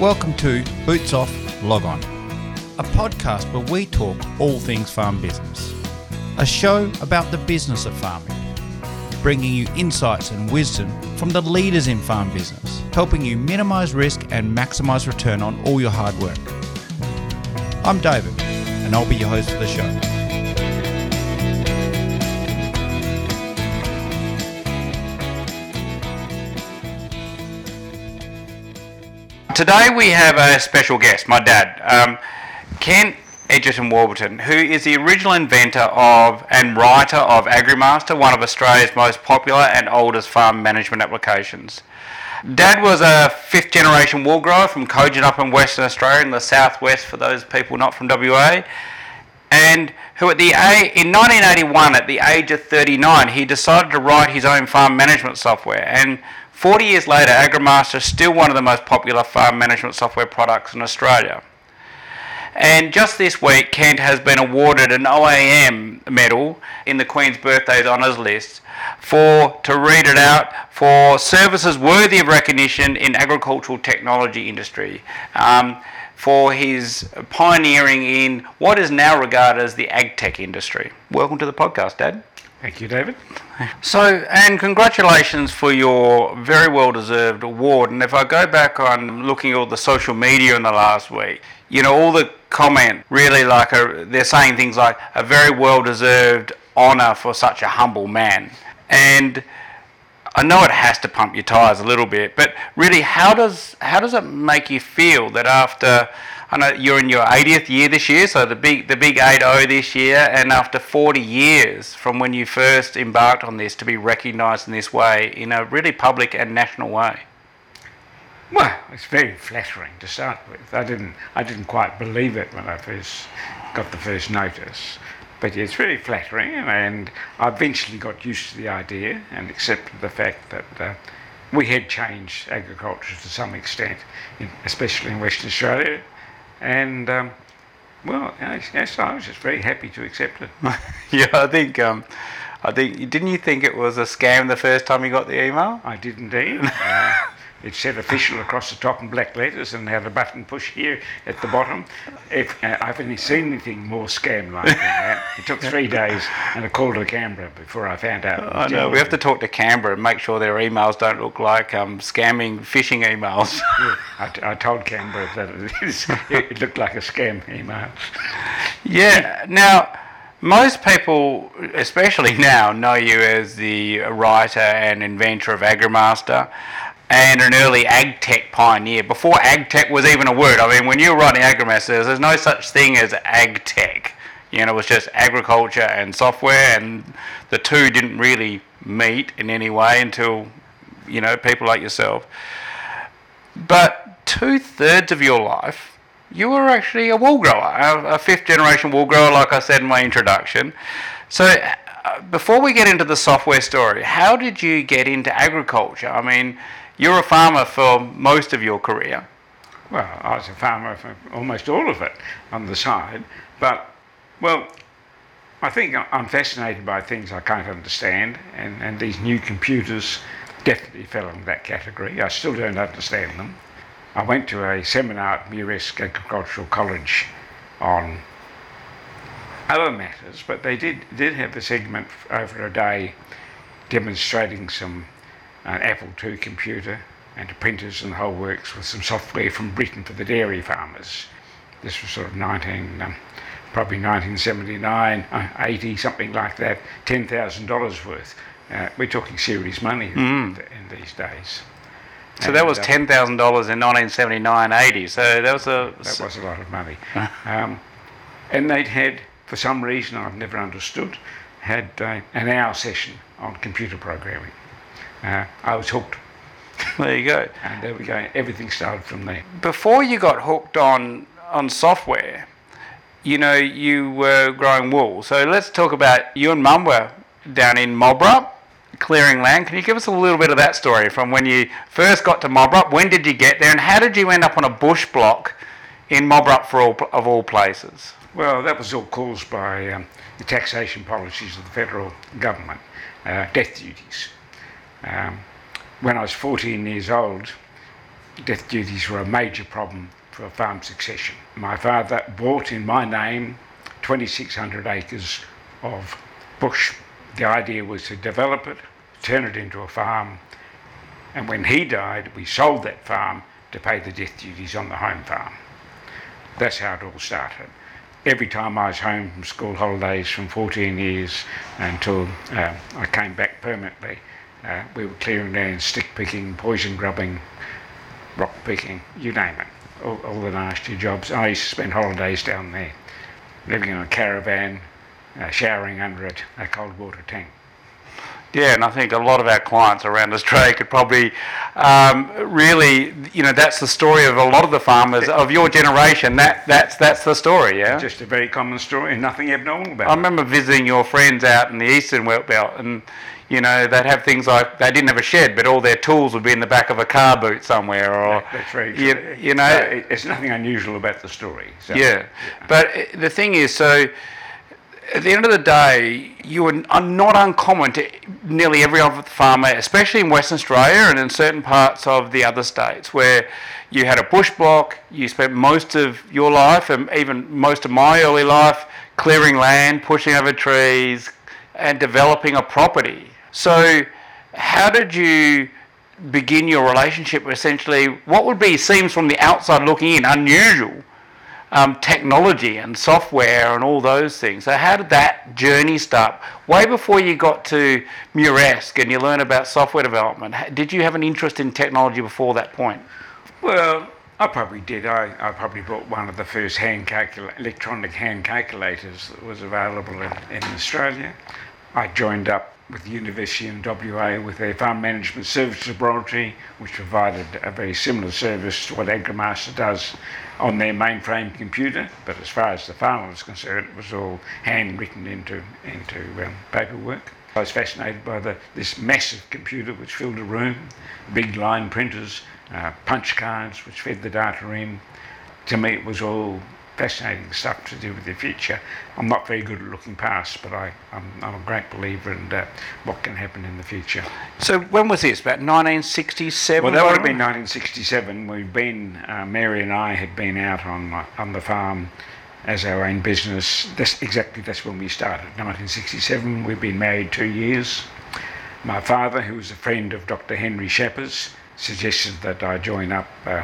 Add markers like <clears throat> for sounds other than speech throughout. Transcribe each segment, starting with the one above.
Welcome to Boots Off Log On, a podcast where we talk all things farm business. A show about the business of farming, bringing you insights and wisdom from the leaders in farm business, helping you minimise risk and maximise return on all your hard work. I'm David, and I'll be your host for the show. Today we have a special guest, my dad, um, Ken Edgerton Warburton, who is the original inventor of and writer of AgriMaster, one of Australia's most popular and oldest farm management applications. Dad was a fifth generation wool grower from Kojonup in Western Australia in the southwest for those people not from WA. And who at the in 1981 at the age of 39 he decided to write his own farm management software and 40 years later AgriMaster is still one of the most popular farm management software products in Australia. And just this week, Kent has been awarded an OAM medal in the Queen's Birthdays Honours list for, to read it out, for services worthy of recognition in agricultural technology industry. Um, for his pioneering in what is now regarded as the ag tech industry. Welcome to the podcast, Dad. Thank you, David. So, and congratulations for your very well deserved award. And if I go back on looking at all the social media in the last week, you know, all the comment really like a, they're saying things like a very well deserved honour for such a humble man. And I know it has to pump your tyres a little bit, but really, how does how does it make you feel that after I know you're in your 80th year this year, so the big the big 80 this year, and after 40 years from when you first embarked on this, to be recognised in this way in a really public and national way. Well, it's very flattering to start with. I didn't I didn't quite believe it when I first got the first notice. But it's very flattering, and I eventually got used to the idea and accepted the fact that uh, we had changed agriculture to some extent, especially in Western Australia. And um, well, yes, yes, I was just very happy to accept it. <laughs> yeah, I think um, I think didn't you think it was a scam the first time you got the email? I did indeed. <laughs> Uh, it said official across the top in black letters and had a button push here at the bottom. If, uh, I've only seen anything more scam like than that. It took three days and a call to Canberra before I found out. I know. We have to talk to Canberra and make sure their emails don't look like um, scamming phishing emails. <laughs> Yeah, I, t- I told Canberra that it, is, it looked like a scam email. Yeah. Now, most people, especially now, know you as the writer and inventor of AgriMaster and an early ag tech pioneer. Before ag tech was even a word. I mean, when you were writing AgriMaster, there's no such thing as ag tech. You know, it was just agriculture and software, and the two didn't really meet in any way until, you know, people like yourself. But two thirds of your life, you were actually a wool grower, a, a fifth generation wool grower, like I said in my introduction. So, uh, before we get into the software story, how did you get into agriculture? I mean, you're a farmer for most of your career. Well, I was a farmer for almost all of it on the side, but, well, I think I'm fascinated by things I can't understand, and, and these new computers definitely fell into that category. I still don't understand them. I went to a seminar at Muresk Agricultural College on other matters, but they did, did have a segment over a day demonstrating some uh, Apple II computer and printers and the whole works with some software from Britain for the dairy farmers. This was sort of 19, um, probably 1979, uh, 80, something like that, $10,000 worth. Uh, we're talking serious money in, in these days. So that was uh, ten thousand dollars in 1979-80. So that was a That was a lot of money. <laughs> um, and they'd had, for some reason I've never understood, had uh, an hour session on computer programming. Uh, I was hooked, <laughs> there you go. and there we go. Everything started from there. Before you got hooked on on software, you know you were growing wool. So let's talk about you and Mum were down in Mobrup, clearing land. Can you give us a little bit of that story from when you first got to Mobrup? When did you get there, and how did you end up on a bush block in Mobrup for all of all places? Well, that was all caused by um, the taxation policies of the federal government, uh, death duties. Um, when I was 14 years old, death duties were a major problem for farm succession. My father bought in my name 2,600 acres of bush. The idea was to develop it, turn it into a farm, and when he died, we sold that farm to pay the death duties on the home farm. That's how it all started. Every time I was home from school holidays from 14 years until uh, I came back permanently, uh, we were clearing down stick picking, poison grubbing, rock picking, you name it. All, all the nasty jobs. I used to spend holidays down there, living in a caravan, uh, showering under it, a cold water tank. Yeah, and I think a lot of our clients around Australia could probably um, really, you know, that's the story of a lot of the farmers of your generation. That that's that's the story, yeah. Just a very common story and nothing abnormal about I it. remember visiting your friends out in the eastern belt, and you know they'd have things like they didn't have a shed, but all their tools would be in the back of a car boot somewhere, or That's very true. you, you know, No, it's nothing unusual about the story. So. yeah. But uh, the thing is, so at the end of the day, you are are not uncommon to nearly every other farmer, especially in Western Australia and in certain parts of the other states, where you had a bush block, you spent most of your life and even most of my early life clearing land, pushing over trees, and developing a property. So, how did you begin your relationship essentially what would be seems from the outside looking in unusual um, technology and software and all those things. So how did that journey start? Way before you got to Muresk and you learn about software development, did you have an interest in technology before that point? Well, I probably did. I, I probably bought one of the first hand calcula- electronic hand calculators that was available in, in Australia. I joined up with the University in WA with their farm management service laboratory, which provided a very similar service to what AgriMaster does on their mainframe computer. But as far as the farmer was concerned, it was all handwritten into into um, paperwork. I was fascinated by the, this massive computer which filled a room, big line printers, uh, punch cards which fed the data in. To me, it was all fascinating stuff to do with the future. I'm not very good at looking past, but I, I'm, I'm a great believer in uh, what can happen in the future. So when was this? About 1967? Well, that would have been 1967. We'd been, uh, Mary and I had been out on uh, on the farm as our own business. That's exactly that's when we started. 1967. We've been married two years. My father, who was a friend of Dr. Henry Schapper's, suggested that I join up uh,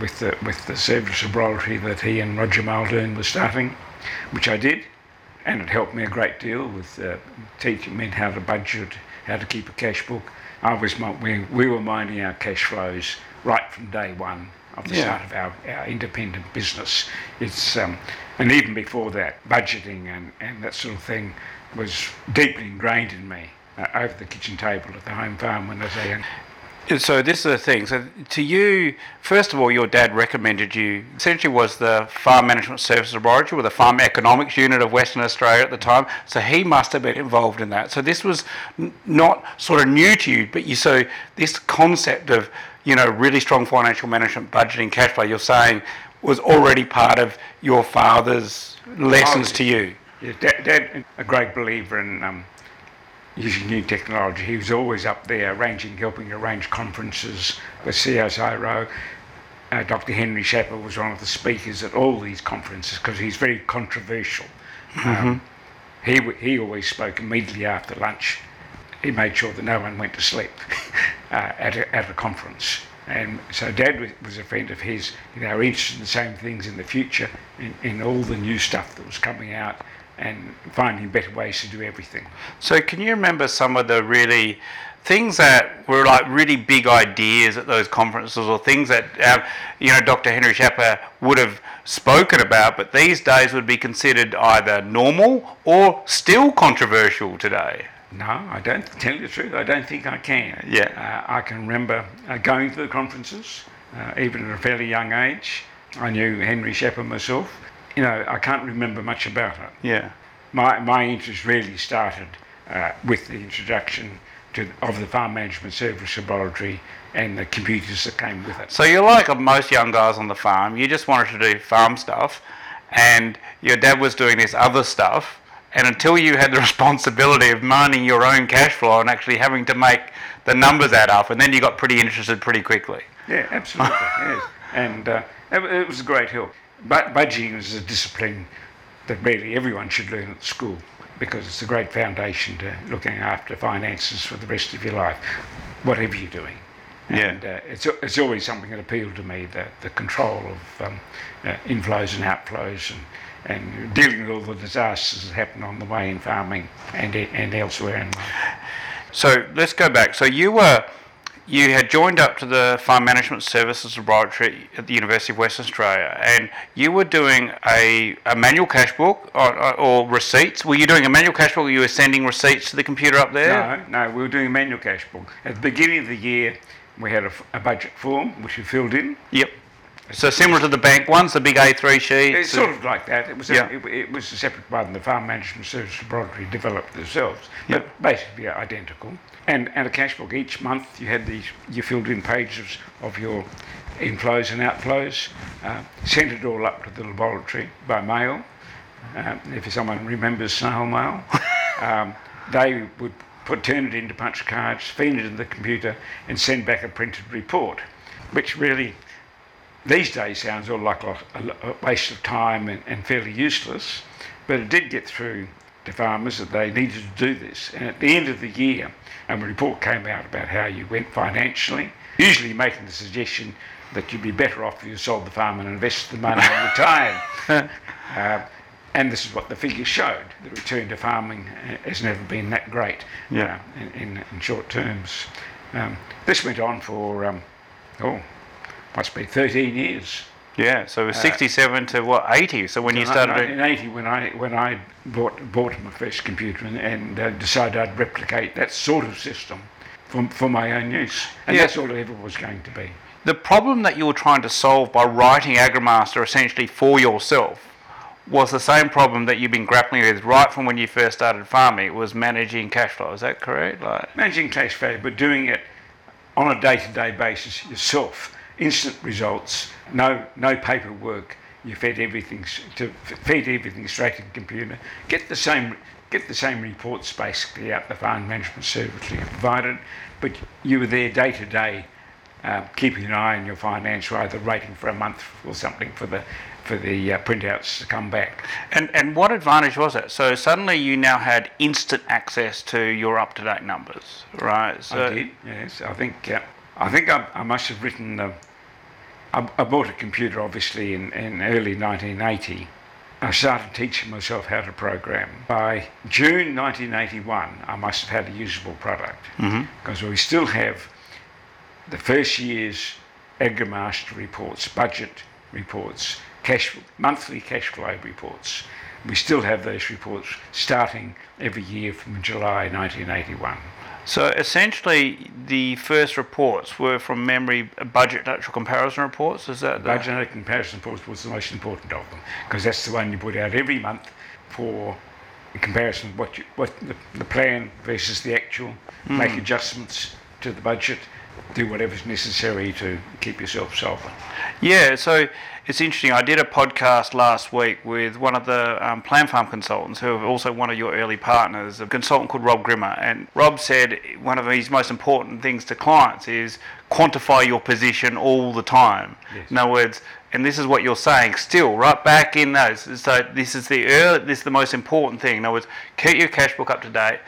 with the with the service laboratory that he and Roger Muldoon were starting, which I did, and it helped me a great deal with uh, teaching me how to budget, how to keep a cash book. I was we, we were minding our cash flows right from day one of the Yeah. start of our, our independent business. It's um, and even before that, budgeting and, and that sort of thing was deeply ingrained in me uh, over the kitchen table at the home farm when I was. So this is the thing. So to you, first of all, your dad recommended you. Essentially, was the Farm Management Services Laboratory, or the Farm Economics Unit of Western Australia at the time. So he must have been involved in that. So this was n- not sort of new to you, but you. So this concept of you know really strong financial management, budgeting, cash flow. You're saying was already part of your father's lessons to you. Yeah, Dad, Dad, a great believer in um, using new technology. He was always up there arranging, helping arrange conferences with CSIRO. Uh, Dr. Henry Schapper was one of the speakers at all these conferences because he's very controversial. Um, he, w- he always spoke immediately after lunch. He made sure that no one went to sleep <laughs> uh, at, a, at a conference. And so Dad was, was a friend of his. You know, interested in the same things in the future, in, in all the new stuff that was coming out, and finding better ways to do everything. So can you remember some of the really things that were like really big ideas at those conferences, or things that um, you know Dr. Henry Schapper would have spoken about, but these days would be considered either normal or still controversial today? No, I don't. Tell you the truth, I don't think I can. Yeah. Uh, I can remember uh, going to the conferences, uh, even at a fairly young age. I knew Henry Schapper myself. You know, I can't remember much about it. Yeah. My, my interest really started uh, with the introduction to, of the Farm Management Service Laboratory and the computers that came with it. So you're like most young guys on the farm. You just wanted to do farm stuff, and your dad was doing this other stuff. And until you had the <laughs> responsibility of minding your own cash flow and actually having to make the numbers add up, and then you got pretty interested pretty quickly. Yeah, absolutely. yes. And uh, it, it was a great help. But budgeting is a discipline that really everyone should learn at school because it's a great foundation to looking after finances for the rest of your life, whatever you're doing. Yeah. And uh, it's, it's always something that appealed to me, the, the control of um, uh, inflows and outflows and, and dealing with all the disasters that happen on the way in farming and, and elsewhere in life. So let's go back. So you were, you had joined up to the Farm Management Services Laboratory at the University of Western Australia, and you were doing a, a manual cash book or, or receipts. Were you doing a manual cash book, or you were sending receipts to the computer up there? No, no, we were doing a manual cash book. At the beginning of the year, we had a budget form which we filled in. Yep. So similar to the bank ones, the big A3 sheets. It's sort of like that. It was a, it, it was a separate one. The Farm Management Service Laboratory developed themselves, but Yep. basically identical. And and a cash book each month. You had these. You filled in pages of your inflows and outflows. Uh, sent it all up to the laboratory by mail. Um, if someone remembers snail mail, <laughs> um, they would put turn it into punch cards, feed it into the computer, and send back a printed report, which really these days sounds all like a, a- waste of time and, and fairly useless, but it did get through to farmers that they needed to do this. And at the end of the year, a report came out about how you went financially, usually making the suggestion that you'd be better off if you sold the farm and invested the money and retired. <laughs> Uh, and this is what the figures showed. The return to farming uh, has never been that great Yeah. uh, in, in, in short terms. Um, this went on for, um, oh, must be 13 years. yeah. So it was 67 to what 80. So when you started, in 80, when I when I bought bought my first computer and, and uh, decided I'd replicate that sort of system for, for my own use, and Yeah. that's all it ever was going to be. the problem that you were trying to solve by writing AgriMaster essentially for yourself was the same problem that you've been grappling with right from when you first started farming. It was managing cash flow. Is that correct? Like, Managing cash flow, but doing it on a day-to-day basis yourself. Instant results, no no paperwork. You fed everything to feed everything straight to the computer. Get the same get the same reports basically out the farm management service you provided, but you were there day to day, uh, keeping an eye on your finance, either waiting for a month or something for the for the uh, printouts to come back. and and what advantage was it? So suddenly you now had instant access to your up to date numbers, right? So, I did, yes. I think uh, I think I, I must have written. Uh, I, I bought a computer, obviously, in, in early 1980. I started teaching myself how to program. By June 1981, I must have had a usable product mm-hmm. because we still have the first year's AgriMaster reports, budget reports, cash monthly cash flow reports. We still have those reports starting every year from July 1981. So essentially, the first reports were from memory budget actual comparison reports. Is that the, Budget comparison report was the most important of them because that's the one you put out every month for comparison of what you, what the, the plan versus the actual. Make hmm. adjustments to the budget, do whatever's necessary to keep yourself solvent. Yeah, so it's interesting. I did a podcast last week with one of the um, Plan Farm consultants, who are also one of your early partners, a consultant called Rob Grimmer. And Rob said one of his most important things to clients is quantify your position all the time. Yes. In other words, and this is what you're saying still, right back in those. So this is the early, this is the most important thing. In other words, keep your cash book up to date.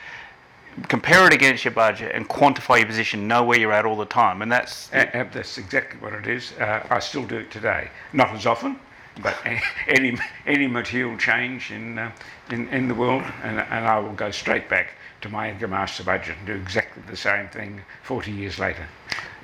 Compare it against your budget and quantify your position. Know where you're at all the time, and that's that's exactly what it is. Uh, I still do it today, not as often, but <laughs> any any material change in uh, in, in the world, and, and I will go straight back to my Master budget and do exactly the same thing 40 years later.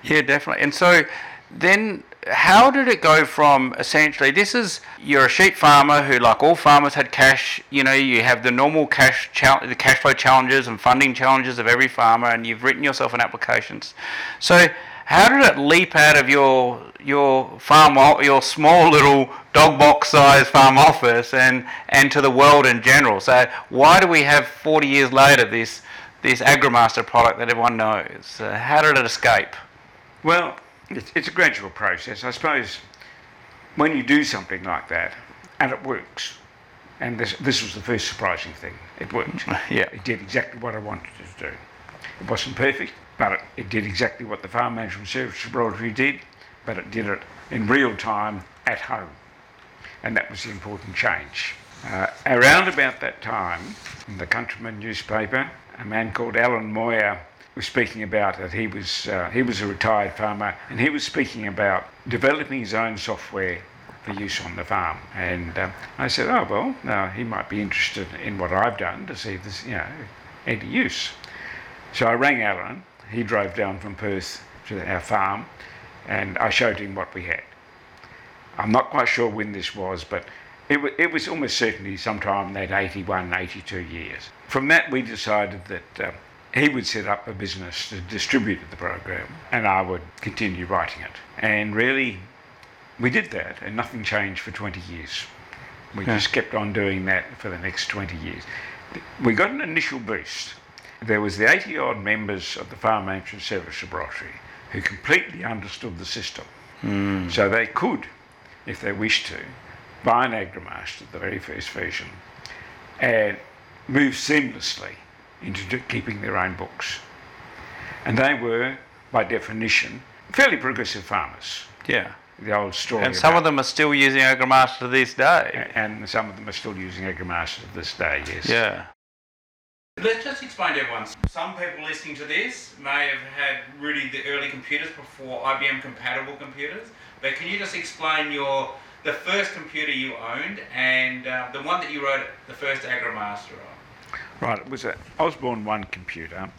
Yeah, definitely. And so then how did it go from essentially this is you're a sheep farmer who like all farmers had cash, you know, you have the normal cash the cash flow challenges and funding challenges of every farmer and you've written yourself an applications. So how did it leap out of your your farm your small little dog box size farm office and and to the world in general? So why do we have 40 years later this this AgriMaster product that everyone knows? Uh, how did it escape? Well, it's, it's a gradual process. I suppose when you do something like that and it works, and this, this was the first surprising thing, it worked. <laughs> Yeah. It did exactly what I wanted it to do. It wasn't perfect, but it, it did exactly what the Farm Management Service Laboratory did. but it did it in real time at home. And that was the important change. Uh, around about that time, in the Countryman newspaper, a man called Alan Moyer was speaking about it. He was, uh, he was a retired farmer and he was speaking about developing his own software for use on the farm. And uh, I said, oh, well, no, he might be interested in what I've done to see if there's, you know, any use. So I rang Alan. He drove down from Perth to our farm and I showed him what we had. I'm not quite sure when this was, but it, w- it was almost certainly sometime that 81, 82 years. From that, we decided that uh, he would set up a business to distribute the program and I would continue writing it. And really, we did that and nothing changed for 20 years. We Yeah. just kept on doing that for the next 20 years. We got an initial boost. There was the 80 odd members of the Farm Management Service Laboratory who completely understood the system. Hmm. So they could, if they wished to, buy an AgriMaster, the very first version, and move seamlessly into keeping their own books. And they were, by definition, fairly progressive farmers. Yeah. The old story. And some of them are still using AgriMaster to this day. and some of them are still using AgriMaster to this day, yes. Yeah. Let's just explain to everyone. Some people listening to this may have had really the early computers before IBM compatible computers. But can you just explain your the first computer you owned and uh, the one that you wrote the first AgriMaster on? Right, it was an Osborne 1 computer.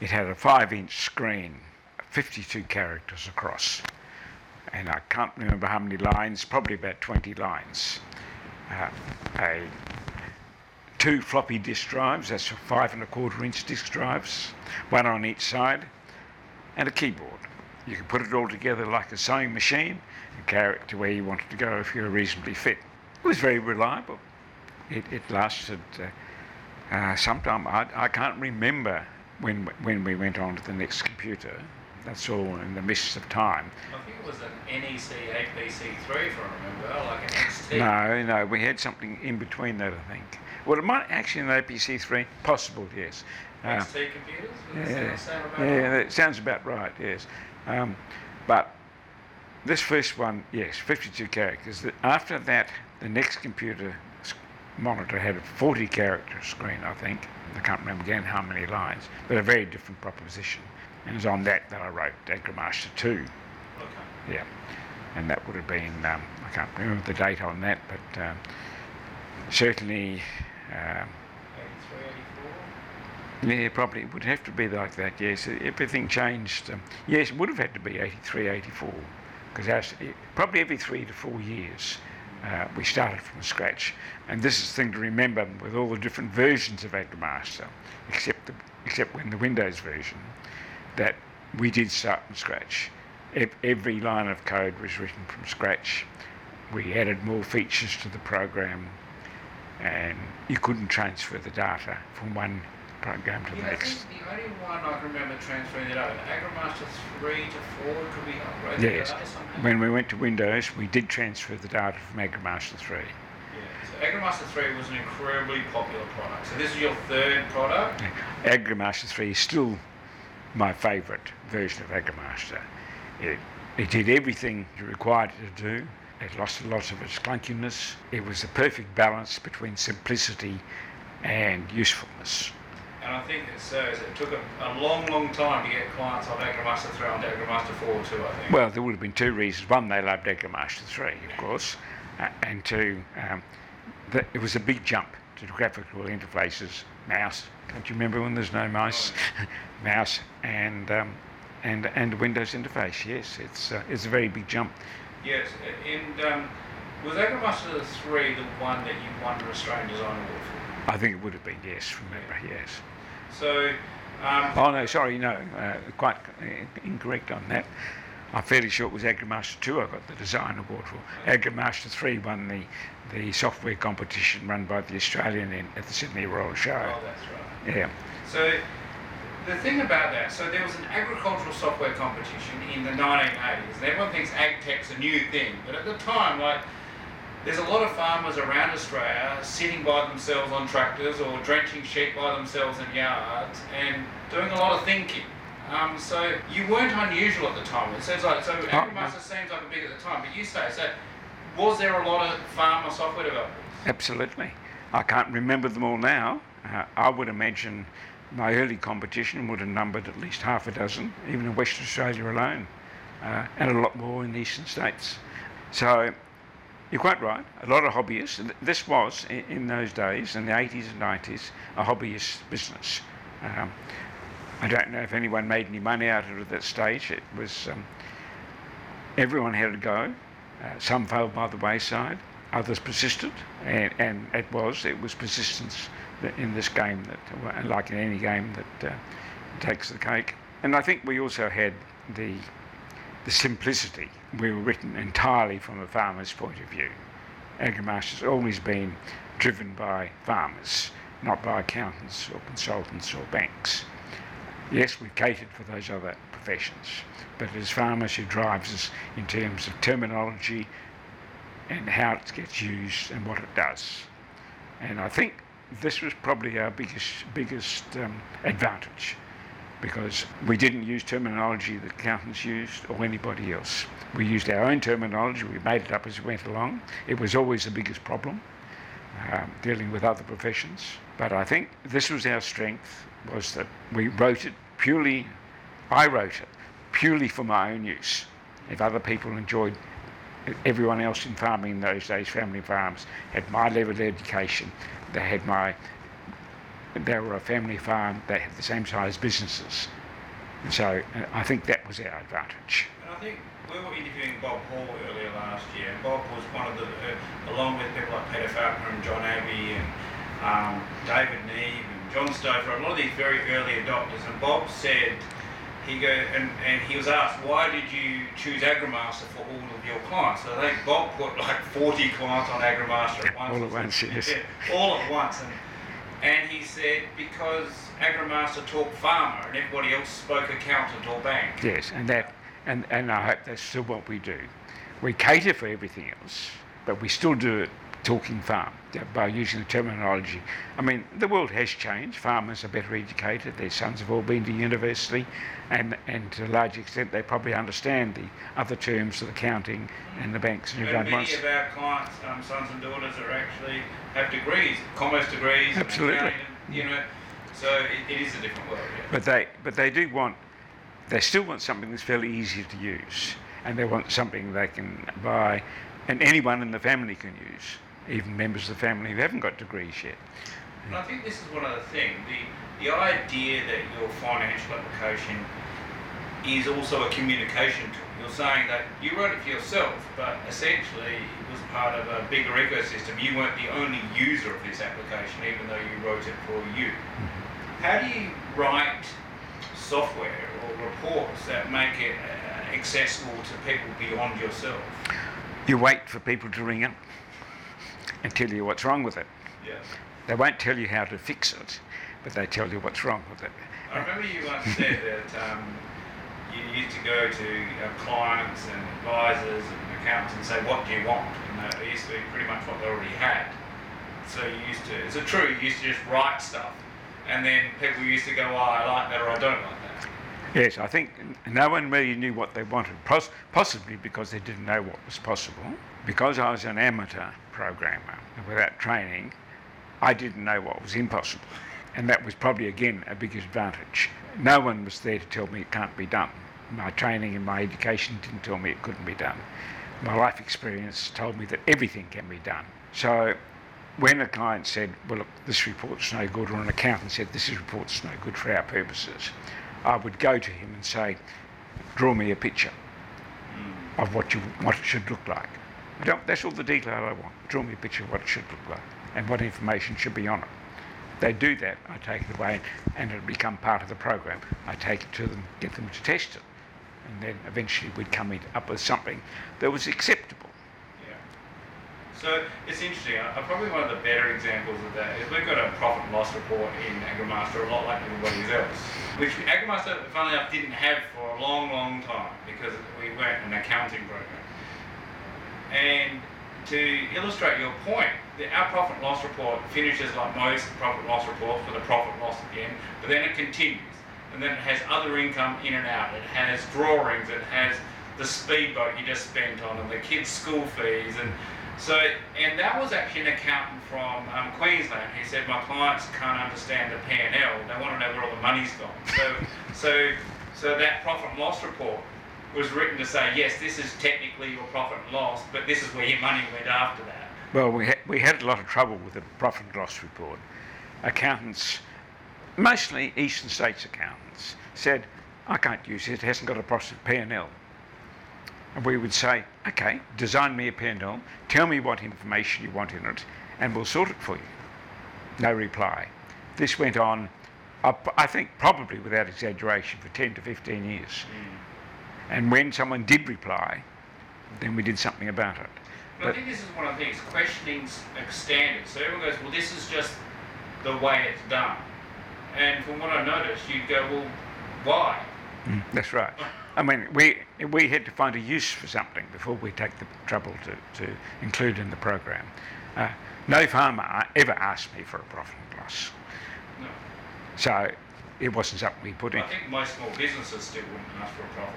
It had a 5 inch screen, 52 characters across. And I can't remember how many lines, probably about 20 lines. Uh, a two floppy disk drives, that's five and a quarter inch disk drives, one on each side, and a keyboard. You could put it all together like a sewing machine and carry it to where you wanted to go if you were reasonably fit. It was very reliable. It, it lasted uh, uh, sometime. I, I can't remember when when we went on to the next computer. That's all in the mists of time. I think it was an NEC APC3 if I remember, like an XT. No, no, we had something in between that, I think. Well, it might actually an APC3, possible, yes. Uh, XT computers? Yeah, sound yeah, right? that sounds about right, yes. Um, but this first one, yes, 52 characters. After that, the next computer monitor had a 40 character screen, I think. I can't remember again how many lines, but a very different proposition. And it was on that that I wrote AgriMaster 2. Okay. Yeah, and that would have been, um, I can't remember the date on that, but um, certainly, um 83, 84? yeah, probably it would have to be like that, yes. Everything changed. Um, yes, it would have had to be 83, 84, because probably every three to four years uh, we started from scratch. And this is the thing to remember with all the different versions of AgriMaster, except, the, except when the Windows version, that we did start from scratch. Ev- Every line of code was written from scratch. We added more features to the program, and you couldn't transfer the data from one program to the Yeah, next. the only one I can remember transferring it over, AgriMaster 3 to 4, could we upgrade Yes. When we went to Windows, we did transfer the data from AgriMaster 3. Yeah. So AgriMaster 3 was an incredibly popular product. So this is your third product? AgriMaster 3 is still my favourite version of AgriMaster. It, it did everything you required it to do. It lost a lot of its clunkiness. It was the perfect balance between simplicity and usefulness. And I think it it took a, a long, long time to get clients off AgriMaster 3 onto AgriMaster 4 too, I think. Well, there would have been two reasons. One, they loved AgriMaster 3, of course, uh, and two, um, that it was a big jump to graphical interfaces, mouse. Don't you remember when there's no mouse? <laughs> mouse and um, and and Windows interface. Yes, it's uh, it's a very big jump. yes. And um, was AgriMaster 3 the one that you won the Australian Design Award for? I think it would have been. Yes, remember? Yes. So, um, Oh no, sorry, no, uh, quite uh, incorrect on that. I'm fairly sure it was AgriMaster 2 I got the design award for. AgriMaster 3 won the, the software competition run by the Australian in, at the Sydney Royal Show. oh, that's right. Yeah. So the thing about that, so there was an agricultural software competition in the 1980s, and everyone thinks ag tech's a new thing, but at the time, like, there's a lot of farmers around Australia sitting by themselves on tractors or drenching sheep by themselves in yards and doing a lot of thinking. Um, so you weren't unusual at the time. It seems like so. AgriMaster seems like a big at the time, but you say so. Was there a lot of farmer software developers? Absolutely. I can't remember them all now. Uh, I would imagine my early competition would have numbered at least half a dozen, even in Western Australia alone, uh, and a lot more in the eastern states. So you're quite right. A lot of hobbyists. This was, in, those days, in the 80s and 90s, a hobbyist business. Um, I don't know if anyone made any money out of it at that stage. It was um, everyone had a go. Uh, some fell by the wayside. Others persisted, and, and it was it was persistence in this game that, like in any game, that uh, takes the cake. And I think we also had the the simplicity. We were written entirely from a farmer's point of view. AgriMaster's always been driven by farmers, not by accountants or consultants or banks. Yes, we've catered for those other professions, but it is farmers who drives us in terms of terminology and how it gets used and what it does. And I think this was probably our biggest biggest um, advantage because we didn't use terminology that accountants used or anybody else. We used our own terminology, we made it up as we went along. It was always the biggest problem, um, dealing with other professions. But I think this was our strength, was that we wrote it purely, I wrote it purely for my own use. If other people enjoyed everyone else in farming in those days, family farms, had my level of education, they had my they were a family farm, they had the same size businesses. So uh, I think that was our advantage. And I think we were interviewing Bob Hall earlier last year, and Bob was one of the, uh, along with people like Peter Falconer and John Abbey and um, David Neve and John Stover, a lot of these very early adopters. And Bob said, he go and, and he was asked, why did you choose AgriMaster for all of your clients? So I think Bob put like 40 clients on AgriMaster at once. all at once, yes. <laughs> All at once. And, and he said, because AgriMaster talked farmer and everybody else spoke accountant or bank. Yes, and that, and, and I hope that's still what we do. We cater for everything else, but we still do it talking farm by using the terminology. I mean, the world has changed. Farmers are better educated. Their sons have all been to university, and, and to a large extent, they probably understand the other terms of accounting and the banks and everyone many of our clients, um, sons and daughters, are actually have degrees, commerce degrees, absolutely. you know, so it, it is a different world. Yeah. But they, but they do want, they still want something that's fairly easy to use, and they want something they can buy, and anyone in the family can use even members of the family who haven't got degrees yet. And I think this is one of the things, the, the idea that your financial application is also a communication tool. You're saying that you wrote it for yourself, but essentially it was part of a bigger ecosystem. You weren't the only user of this application, even though you wrote it for you. Mm-hmm. How do you write software or reports that make it uh, accessible to people beyond yourself? You wait for people to ring up and tell you what's wrong with it. Yeah. They won't tell you how to fix it, but they tell you what's wrong with it. I remember you once said that um, you used to go to uh, clients and advisors and accountants and say, "What do you want?" And that used to be pretty much what they already had. So you used to, is it true? You used to just write stuff, and then people used to go, "Oh, I like that," or "I don't like that." Yes, I think no one really knew what they wanted, possibly because they didn't know what was possible. Because I was an amateur programmer without training, I didn't know what was impossible. And that was probably, again, a big advantage. No one was there to tell me it can't be done. My training and my education didn't tell me it couldn't be done. My life experience told me that everything can be done. So when a client said, well, look, this report's no good, or an accountant said, this report's no good for our purposes, I would go to him and say, draw me a picture of what, you, what it should look like. That's all the detail I want. Draw me a picture of what it should look like and what information should be on it. They do that, I take it away and it'll become part of the program. I take it to them, get them to test it, and then eventually we'd come up with something that was acceptable. So it's interesting. Uh, probably one of the better examples of that is we've got a profit and loss report in AgriMaster, a lot like everybody else, which AgriMaster, funnily enough, didn't have for a long, long time because we weren't an accounting program. And to illustrate your point, the, our profit and loss report finishes like most profit and loss reports with a profit and loss at the end, but then it continues. and then it has other income in and out. It has drawings. It has the speedboat you just spent on, and the kids' school fees, and so, and that was actually an accountant from um, Queensland who said my clients can't understand the P&L. They want to know where all the money's gone. So, <laughs> so, so that profit and loss report was written to say yes, this is technically your profit and loss, but this is where your money went after that. Well, we, ha- we had a lot of trouble with the profit and loss report. Accountants, mostly Eastern States accountants, said, I can't use it, it hasn't got a profit P&L. And we would say, okay, design me a P&L, tell me what information you want in it, and we'll sort it for you. No reply. This went on, up, I think probably without exaggeration, for 10 to 15 years. And when someone did reply, then we did something about it. But I think this is one of the things, questioning's a standard. So everyone goes, well, this is just the way it's done. And from what I noticed, you'd go, well, why? Mm, that's right. <laughs> I mean, we, we had to find a use for something before we take the trouble to, to include in the program. Uh, no farmer ever asked me for a profit and loss. No. So it wasn't something we put in. I think most small businesses still wouldn't ask for a profit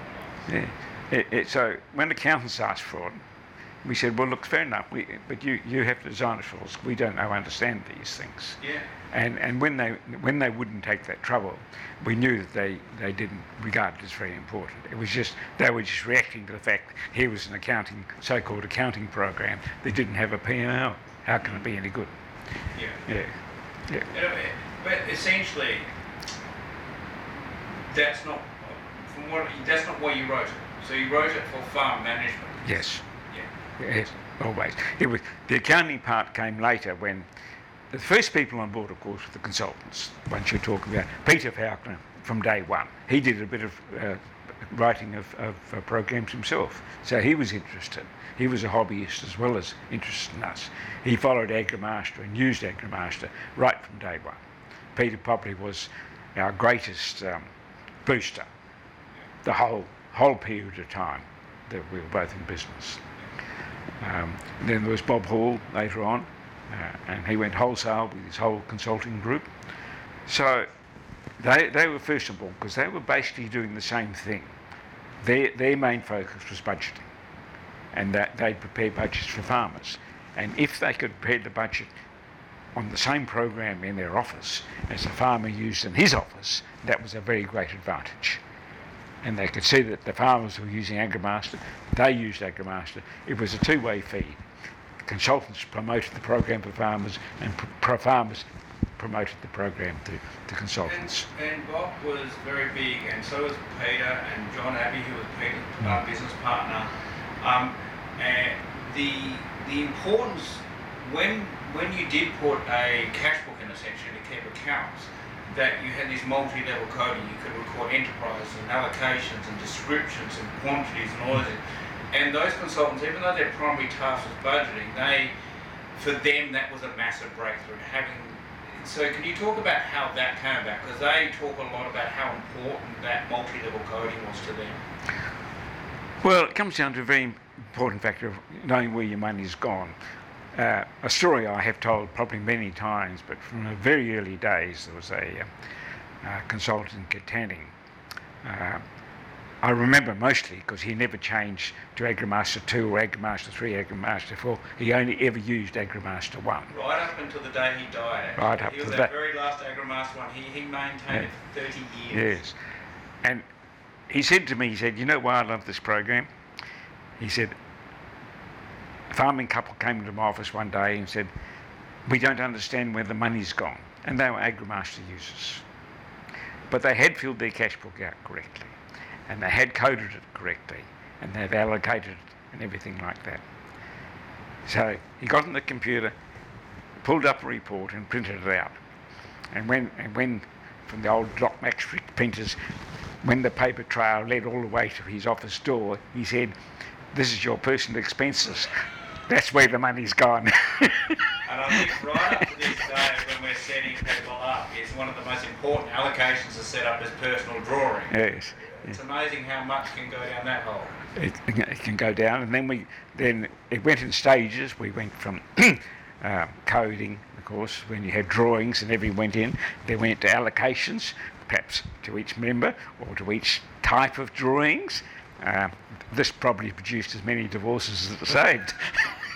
and loss. Yeah. It, it, so when accountants asked for it, we said, well, look, fair enough, we, but you, you have to design it for us. We don't know understand these things. Yeah. And, and when, they, when they wouldn't take that trouble, we knew that they, they didn't regard it as very important. It was just, they were just reacting to the fact here was an accounting, so-called accounting program that didn't have a P&L. How can it be any good? Yeah. Yeah, yeah. You uh, but essentially, that's not from what that's not why you wrote it. So you wrote it for farm management. Yes, Yeah. yes, always. It was, the accounting part came later when the first people on board, of course, were the consultants. Once you're talking about Peter Faulkner from day one, he did a bit of uh, writing of, of uh, programs himself, so he was interested. He was a hobbyist as well as interested in us. He followed AgriMaster and used AgriMaster right from day one. Peter probably was our greatest um, booster the whole whole period of time that we were both in business. Um, then there was Bob Hall later on, Uh, and he went wholesale with his whole consulting group. So they, they were first of all, because they were basically doing the same thing. Their, their main focus was budgeting, and that they prepared budgets for farmers. And if they could prepare the budget on the same program in their office as the farmer used in his office, that was a very great advantage and they could see that the farmers were using AgriMaster, they used AgriMaster. It was a two-way feed. Consultants promoted the program for farmers, and pro- farmers promoted the program to, to consultants. And, and Bob was very big, and so was Peter and John Abbey, who was Peter's uh, business partner. Um, and the the importance when when you did put a cash book in essentially to keep accounts, that you had this multi-level coding. You could record enterprises and allocations and descriptions and quantities and all of it. And those consultants, even though their primary task was budgeting, they, for them, that was a massive breakthrough. Having so, can you talk about how that came about? Because they talk a lot about how important that multi-level coding was to them. Well, it comes down to a very important factor of knowing where your money's gone. Uh, a story I have told probably many times, but from the very early days, there was a uh, uh, consultant in Katanning. I remember mostly because he never changed to AgriMaster 2 or AgriMaster 3, AgriMaster 4. He only ever used AgriMaster 1. Right up until the day he died. Actually. Right up he was to that. very last AgriMaster one. He, he maintained Yeah. it for 30 years. Yes. And he said to me, he said, You know why I love this program? He said, A farming couple came into my office one day and said, We don't understand where the money's gone. And they were AgriMaster users. But they had filled their cash book out correctly. And they had coded it correctly. And they've allocated it and everything like that. So he got on the computer, pulled up a report and printed it out. And when, and when from the old dot matrix printers, when the paper trail led all the way to his office door, he said, This is your personal expenses. That's where the money's gone. <laughs> And I think right up to this day, when we're setting people up, it's one of the most important allocations to set up as personal drawing. yes. It's amazing how much can go down that hole. It, it can go down, and then we then it went in stages. We went from <clears throat> um, coding, of course, when you had drawings and everything went in. Then went to allocations, perhaps to each member or to each type of drawings. Uh, this probably produced as many divorces as it saved.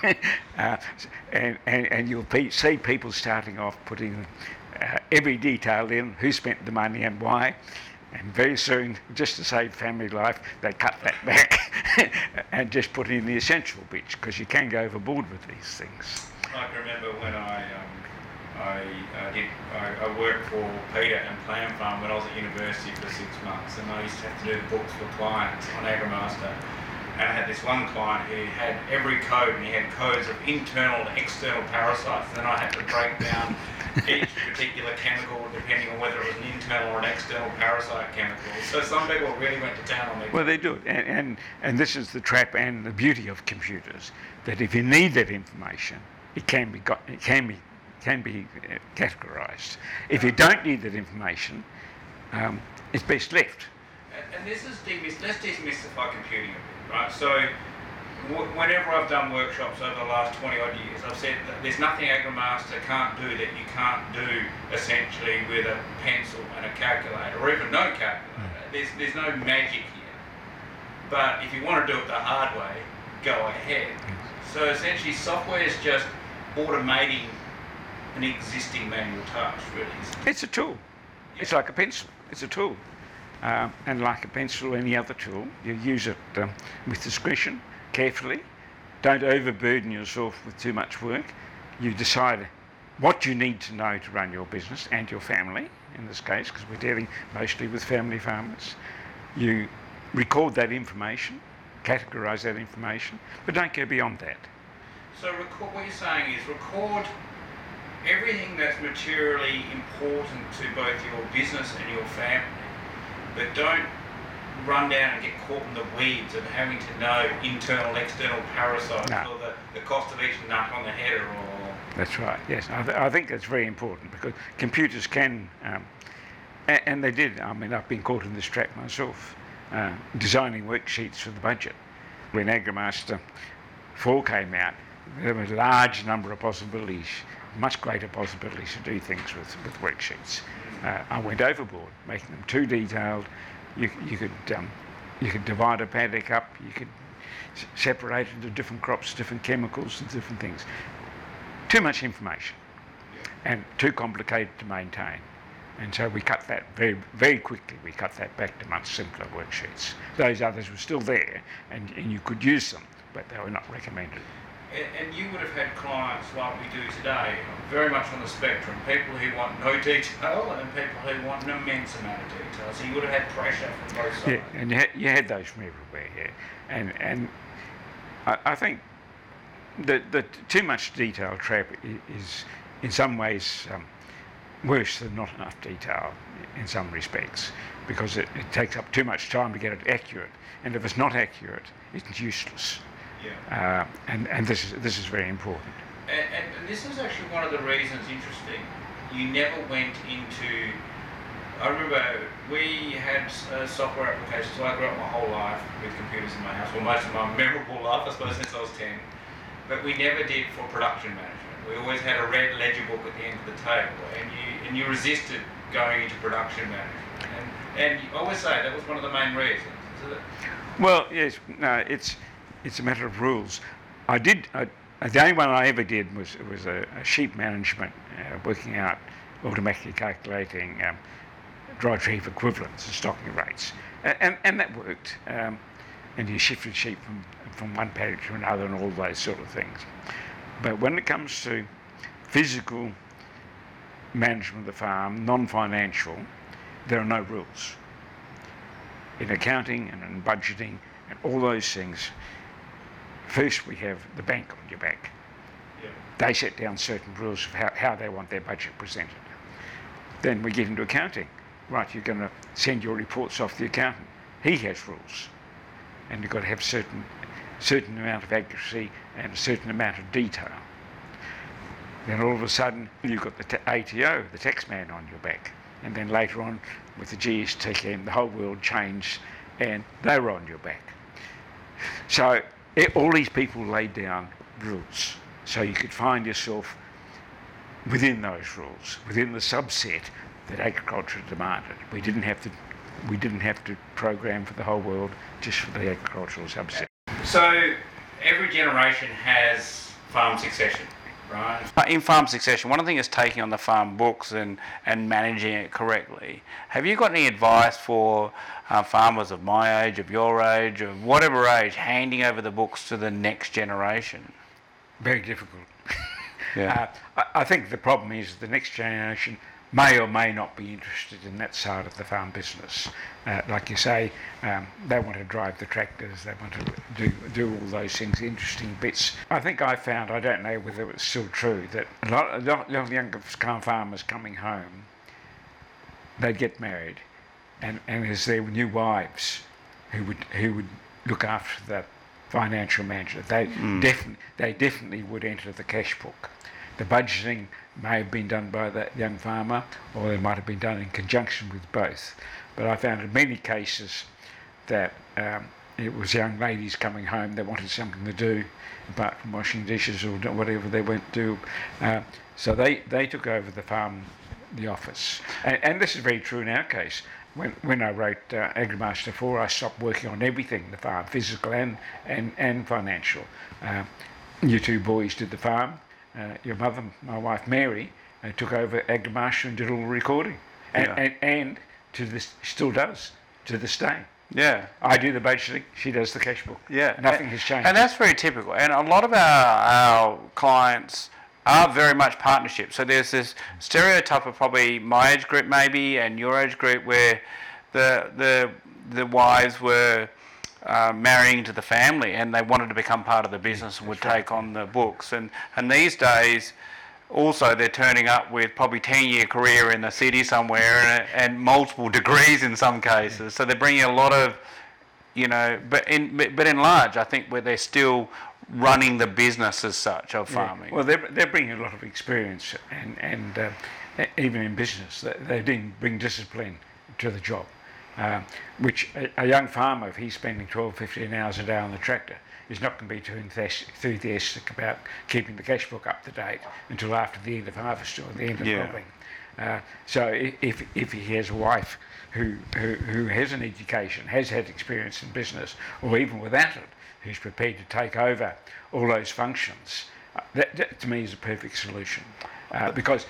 <laughs> uh, and, and, and you'll pe- see people starting off putting uh, every detail in who spent the money and why. And very soon, just to save family life, they cut that back <laughs> and just put in the essential bits because you can go overboard with these things. I can remember when I um, I uh, did I, I, worked for Peter and Plan Farm when I was at university for six months, and I used to have to do the books for clients on AgriMaster. And I had this one client who had every code, and he had codes of internal and external parasites. And then I had to break down each particular chemical depending on whether it was an internal or an external parasite chemical. So some people really went to town on me. Well, they do, and, and and this is the trap and the beauty of computers that if you need that information, it can be got, it can be can be uh, categorised. If you don't need that information, um, it's best left. And, and this is demys- let's demystify computing a bit, right? So whenever I've done workshops over the last 20 odd years, I've said that there's nothing AgriMaster can't do that you can't do essentially with a pencil and a calculator, or even no calculator. Mm. There's, there's no magic here. But if you want to do it the hard way, go ahead. So essentially, software is just automating an existing manual task, really. It's a tool. Yeah. It's like a pencil. It's a tool. Um, and like a pencil or any other tool, you use it um, with discretion carefully. Don't overburden yourself with too much work. You decide what you need to know to run your business and your family, in this case, because we're dealing mostly with family farmers. You record that information, categorise that information, but don't go beyond that. So record, what you're saying is record everything that's materially important to both your business and your family, but don't run down and get caught in the weeds of having to know internal, external parasites no. or the, the cost of each nut on the header or... That's right, yes. I, th- I think that's very important because computers can, um, and, and, they did, I mean, I've been caught in this trap myself, uh, designing worksheets for the budget. When AgriMaster 4 came out, there were a large number of possibilities, much greater possibilities to do things with, with worksheets. Uh, I went overboard, making them too detailed, you, you could um, you could divide a paddock up. You could s- separate into different crops, different chemicals, and different things. Too much information, and too complicated to maintain. And so we cut that very, very quickly. We cut that back to much simpler worksheets. Those others were still there, and, and you could use them, but they were not recommended and you would have had clients like we do today, very much on the spectrum. People who want no detail and people who want an immense amount of detail. So you would have had pressure from both sides. Yeah, and you had, you had those from everywhere. Yeah, and and I, I think that the too much detail trap is in some ways um, worse than not enough detail in some respects because it, it takes up too much time to get it accurate, and if it's not accurate, it's useless. Yeah. Uh, and and this is this is very important. And, and, and, this is actually one of the reasons interesting. You never went into. I remember we had uh, software applications. So I grew up my whole life with computers in my house. Well, most of my memorable life, I suppose, since I was ten. But we never did for production management. We always had a red ledger book at the end of the table, and you and you resisted going into production management. And and I always say that was one of the main reasons. Well, yes, no, it's it's a matter of rules. I did. I, the only one I ever did was was a, a sheep management, uh, working out automatically calculating um, dry retrieve equivalents and stocking rates, and, and, and that worked. Um, and you shifted sheep from from one paddock to another and all those sort of things. But when it comes to physical management of the farm, non-financial, there are no rules. In accounting and in budgeting and all those things, First, we have the bank on your back. Yeah. They set down certain rules of how, how they want their budget presented. Then we get into accounting. Right, you're going to send your reports off the accountant. He has rules. And you've got to have certain certain amount of accuracy and a certain amount of detail. Then all of a sudden, you've got the t- ATO, the tax man, on your back. And then later on, with the GST came, the whole world changed and they were on your back. So it, all these people laid down rules. So you could find yourself within those rules, within the subset that agriculture demanded. We didn't have to we didn't have to program for the whole world just for the agricultural subset. So every generation has farm succession, right? In farm succession, one of the things is taking on the farm books and, and managing it correctly. Have you got any advice for uh, farmers of my age, of your age, of whatever age, handing over the books to the next generation? Very difficult. Yeah. <laughs> Uh, I, I think the problem is the next generation may or may not be interested in that side of the farm business. Uh, like you say, um, they want to drive the tractors, they want to do, do all those things, interesting bits. I think I found, I don't know whether it's still true, that a lot, a lot of younger farmers coming home, they'd get married, and, and as their new wives who would, who would look after the financial management, they, definitely they definitely would enter the cash book. The budgeting may have been done by that young farmer, or it might have been done in conjunction with both. But I found in many cases that um, it was young ladies coming home, they wanted something to do apart from washing dishes or whatever they went to. Uh, so they, they took over the farm, the office. And, and this is very true in our case. When, when I wrote uh, AgriMaster 4, I stopped working on everything the farm, physical and, and, and financial. Uh, you two boys did the farm. Uh, your mother, my wife Mary, uh, took over AgriMaster and did all the recording. And, Yeah. and, and to this, still does to this day. Yeah. I do the budgeting, she does the cash book. Yeah, Nothing and, has changed. and that's very typical. And a lot of our our clients are very much partnership. So there's this stereotype of probably my age group maybe and your age group where the the the wives were uh, marrying to the family and they wanted to become part of the business and would take on the books. And and these days. Also, they're turning up with probably 10 year career in the city somewhere and, and multiple <laughs> degrees in some cases. So they're bringing a lot of you know, but in but in large, I think where they're still running the business as such of Yeah. farming. Well, they're, they're bringing a lot of experience, and, and uh, even in business, they, they didn't bring discipline to the job. Uh, which a, a young farmer, if he's spending 12, 15 hours a day on the tractor, is not going to be too enthusiastic about keeping the cash book up to date until after the end of harvest or the end of Yeah. cropping. Uh, so if, if he has a wife who, who, who has an education, has had experience in business, or even without it, who's prepared to take over all those functions, uh, that, that to me is a perfect solution. Uh, because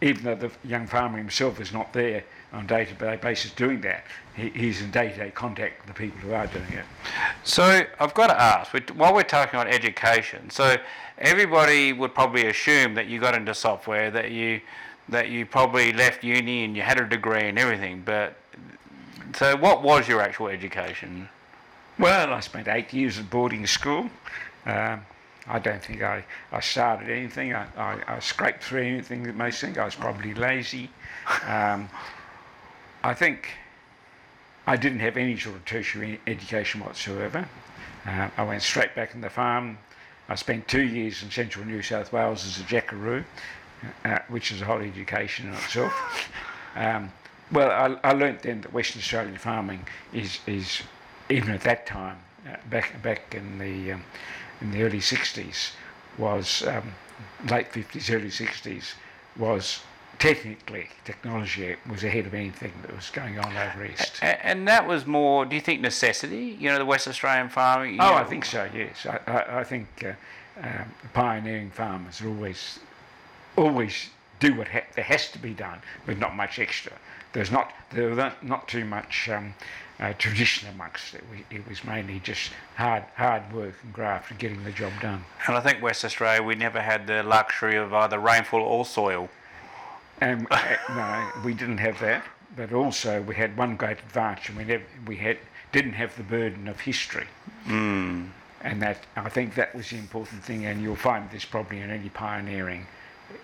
even though the young farmer himself is not there on a day-to-day basis doing that, he, he's in day-to-day contact with the people who are doing it. So I've got to ask, while we're talking about education, so everybody would probably assume that you got into software, that you that you probably left uni and you had a degree and everything. But so, what was your actual education? Well, I spent eight years at boarding school. Um, I don't think I, I started anything. I, I, I scraped through anything that most think. I was probably lazy. Um, I think I didn't have any sort of tertiary education whatsoever. Uh, I went straight back in the farm. I spent two years in central New South Wales as a jackaroo, uh, which is a whole education in itself. <laughs> Um, well, I, I learnt then that Western Australian farming is, is even at that time, uh, back back in the um, in the early 60s, was um, late 50s, early 60s, was technically technology was ahead of anything that was going on over east. And that was more, do you think, necessity? You know, the West Australian farming? Oh, know- I think so. Yes, I, I, I think uh, um, pioneering farmers are always always do what ha- there has to be done, but not much extra. There's not there was not, not too much um, uh, tradition amongst it. We, it was mainly just hard hard work and graft and getting the job done. And I think West Australia, we never had the luxury of either rainfall or soil. And uh, no, we didn't have that. But also we had one great advantage, and we never, we had didn't have the burden of history. Mm. and that I think that was the important thing, and you'll find this probably in any pioneering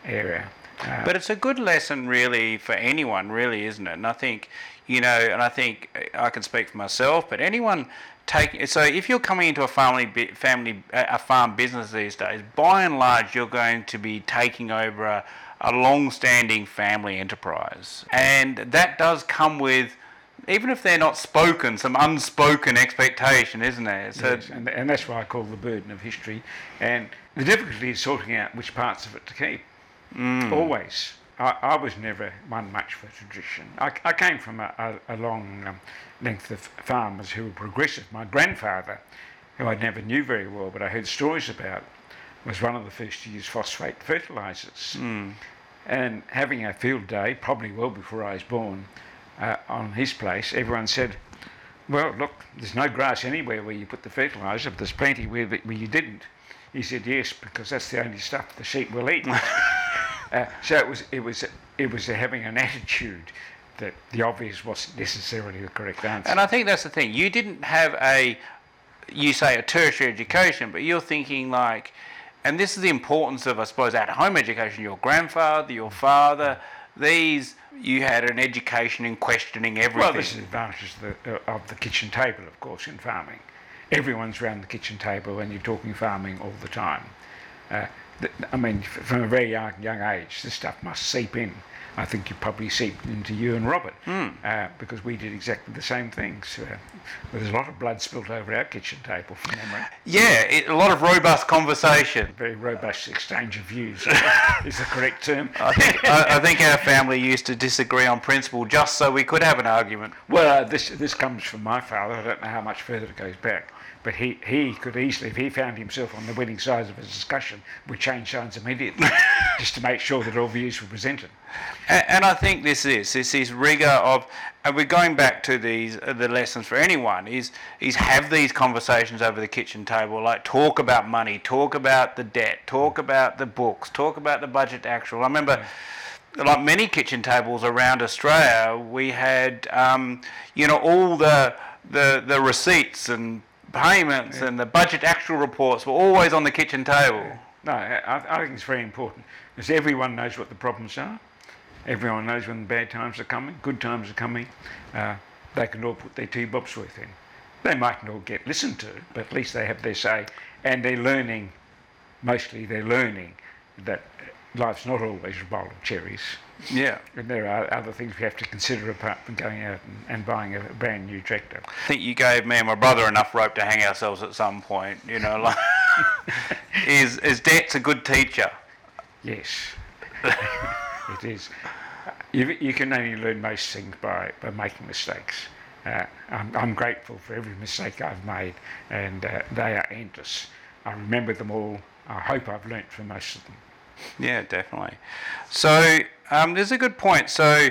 area. Uh, But it's a good lesson, really, for anyone, really, isn't it? And I think, you know, and I think uh, I can speak for myself, but anyone taking so if you're coming into a family family a farm business these days, by and large, you're going to be taking over a, a long-standing family enterprise, and that does come with. Even if they're not spoken, some unspoken expectation, isn't there? So yes, and, and that's why I call the burden of history. And the difficulty is sorting out which parts of it to keep. Mm. Always. I, I was never one much for tradition. I, I came from a, a, a long um, length of farmers who were progressive. My grandfather, who I never knew very well, but I heard stories about, was one of the first to use phosphate fertilisers. And having a field day, probably well before I was born, uh, on his place, everyone said, well, look, there's no grass anywhere where you put the fertiliser, but there's plenty where, the, where you didn't. He said, yes, because that's the only stuff the sheep will eat. <laughs> uh, so it was, it was, it was having an attitude that the obvious wasn't necessarily the correct answer. And I think that's the thing. You didn't have a, you say a tertiary education, but you're thinking like, and this is the importance of, I suppose, at home education. Your grandfather, your father, these, you had an education in questioning everything. Well, this is the advantage of the, uh, of the kitchen table, of course, in farming. Everyone's around the kitchen table and you're talking farming all the time. Uh, I mean, from a very young, young age, this stuff must seep in. I think it probably seeped into you and Robert uh, because we did exactly the same things. Uh, there's a lot of blood spilt over our kitchen table from memory. yeah, it, a lot of robust conversation. Very robust exchange of views <laughs> is the correct term. I think, I, I think our family used to disagree on principle just so we could have an argument. Well, uh, this this comes from my father. I don't know how much further it goes back, but he, he could easily, if he found himself on the winning side of a discussion, would change sides immediately, <laughs> just to make sure that all views were presented. And, and I think this is this is rigor of, and we're going back to these uh, the lessons for anyone is is have these conversations over the kitchen table, like talk about money, talk about the debt, talk about the books, talk about the budget actual. I remember. Like many kitchen tables around Australia, we had, um, you know, all the, the the receipts and payments and the budget actual reports were always on the kitchen table. No, I, I think it's very important because everyone knows what the problems are. Everyone knows when the bad times are coming, good times are coming. Uh, they can all put their two bobs worth in. They mightn't all get listened to, but at least they have their say, and they're learning. Mostly, they're learning that life's not always a bowl of cherries. Yeah. And there are other things we have to consider apart from going out and, and buying a brand new tractor. I think you gave me and my brother enough rope to hang ourselves at some point. You know, like <laughs> is is debt's a good teacher. Yes, <laughs> it is. You, you can only learn most things by, by making mistakes. Uh, I'm, I'm grateful for every mistake I've made, and uh, they are endless. I remember them all. I hope I've learnt from most of them. Yeah, definitely. So um, there's a good point. So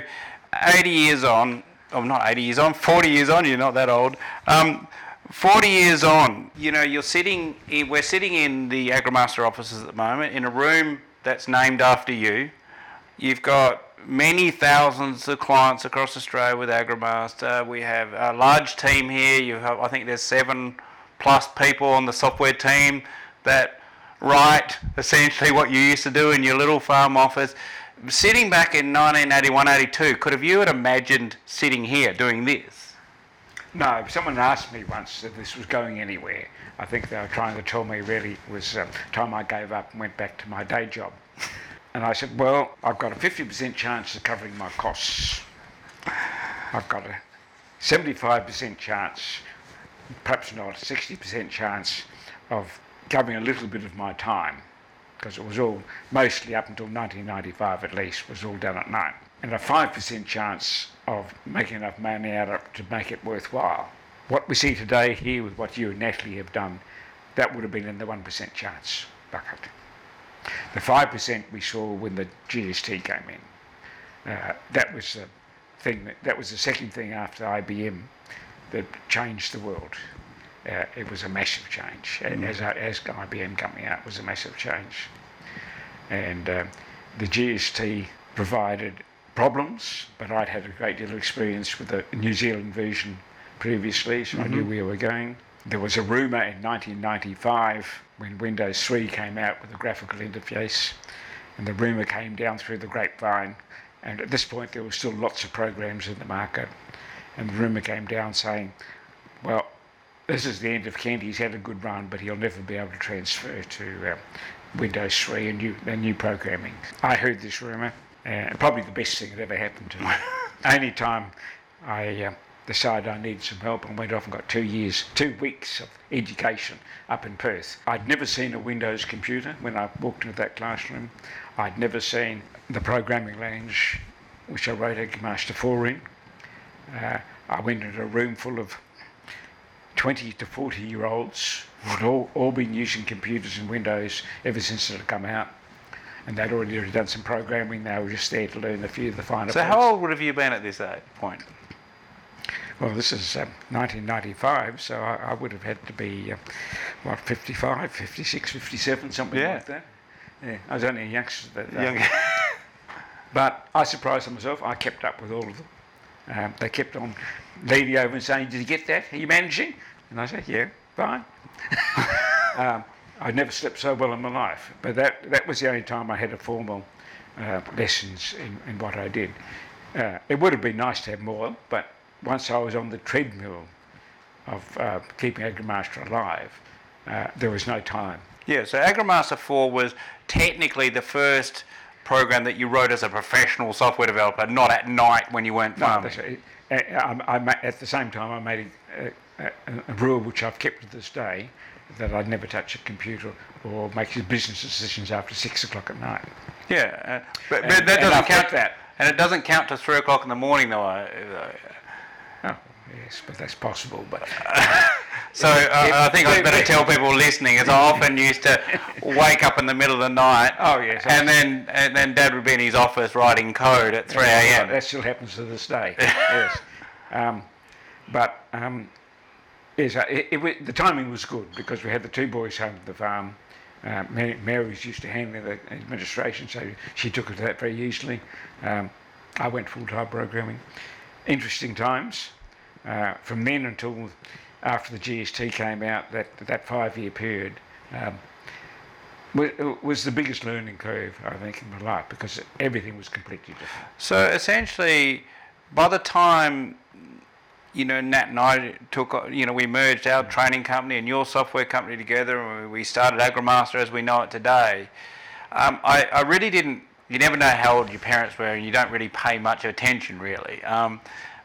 80 years on, oh, not 80 years on, 40 years on. You're not that old. Um, 40 years on, you know, you're sitting. In, we're sitting in the AgriMaster offices at the moment in a room that's named after you. You've got many thousands of clients across Australia with AgriMaster. We have a large team here. You have, I think, there's seven plus people on the software team that write essentially what you used to do in your little farm office. Sitting back in 1981, 82, could have you had imagined sitting here doing this? No, someone asked me once if this was going anywhere. I think they were trying to tell me really it was um, time I gave up and went back to my day job. And I said, well, I've got a 50% chance of covering my costs. I've got a 75% chance, perhaps not, a 60% chance of covering a little bit of my time because it was all, mostly up until 1995 at least, was all done at night. And a 5% chance of making enough money out of it to make it worthwhile. What we see today here with what you and Natalie have done, that would have been in the 1% chance bucket. The 5% we saw when the GST came in, uh, that was the thing, that, that was the second thing after IBM that changed the world. Uh, it was a massive change. A- As, as IBM coming out was a massive change. And uh, the GST provided problems, but I'd had a great deal of experience with the New Zealand version previously, so I knew where we were going. There was a rumour in 1995 when Windows 3 came out with a graphical interface, and the rumour came down through the grapevine. And at this point, there were still lots of programs in the market, and the rumour came down saying, "Well, this is the end of Kent. He's had a good run, but he'll never be able to transfer to uh, Windows 3 and new, and new programming." I heard this rumour, and probably the best thing that ever happened to me. <laughs> Only time I uh, decided I needed some help and went off and got two years, two weeks of education up in Perth. I'd never seen a Windows computer when I walked into that classroom. I'd never seen the programming language which I wrote Master 4 in. Uh, I went into a room full of 20 to 40 year olds who had all, all been using computers and Windows ever since it had come out. And they'd already done some programming, they were just there to learn a few of the finer So points. how old would have you been at this age, point? Well, this is um, 1995, so I, I would have had to be, uh, what, 55, 56, 57, something Yeah. like that. Yeah, I was only a youngster at that. Young. <laughs> But I surprised myself, I kept up with all of them. Um, they kept on leaning over and saying, Did you get that? Are you managing? And I said, Yeah, fine. <laughs> um, I'd never slept so well in my life, but that, that was the only time I had a formal uh, lessons in, in what I did. Uh, it would have been nice to have more, but once I was on the treadmill of uh, keeping AgriMaster alive, uh, there was no time. Yeah, so AgriMaster 4 was technically the first program that you wrote as a professional software developer, not at night when you weren't No, farming. that's it. Uh, I, I, at the same time, I made a, a, a rule which I've kept to this day that I'd never touch a computer or make business decisions after six o'clock at night. Yeah, uh, but, And- but that doesn't count. that. And it doesn't count to three o'clock in the morning, though. Yes, but that's possible. But <laughs> So uh, I think I better tell people listening, as I often <laughs> used to wake up in the middle of the night. Oh, yes, And then and then Dad would be in his office writing code at 3 a.m. that still happens to this day. <laughs> yes, um, but um, yes, uh, it, it, the timing was good because we had the two boys home at the farm. Uh, Mary, Mary was used to handling the administration, so she took to that very easily. Um, I went full time programming. Interesting times. Uh, from then until after the GST came out, that that five year period um, was, was the biggest learning curve I think in my life because everything was completely different. So essentially, by the time you know Nat and I took, you know, we merged our training company and your software company together, and we started AgriMaster as we know it today. Um, I, I really didn't. You never know how old your parents were, and you don't really pay much attention, really. Um,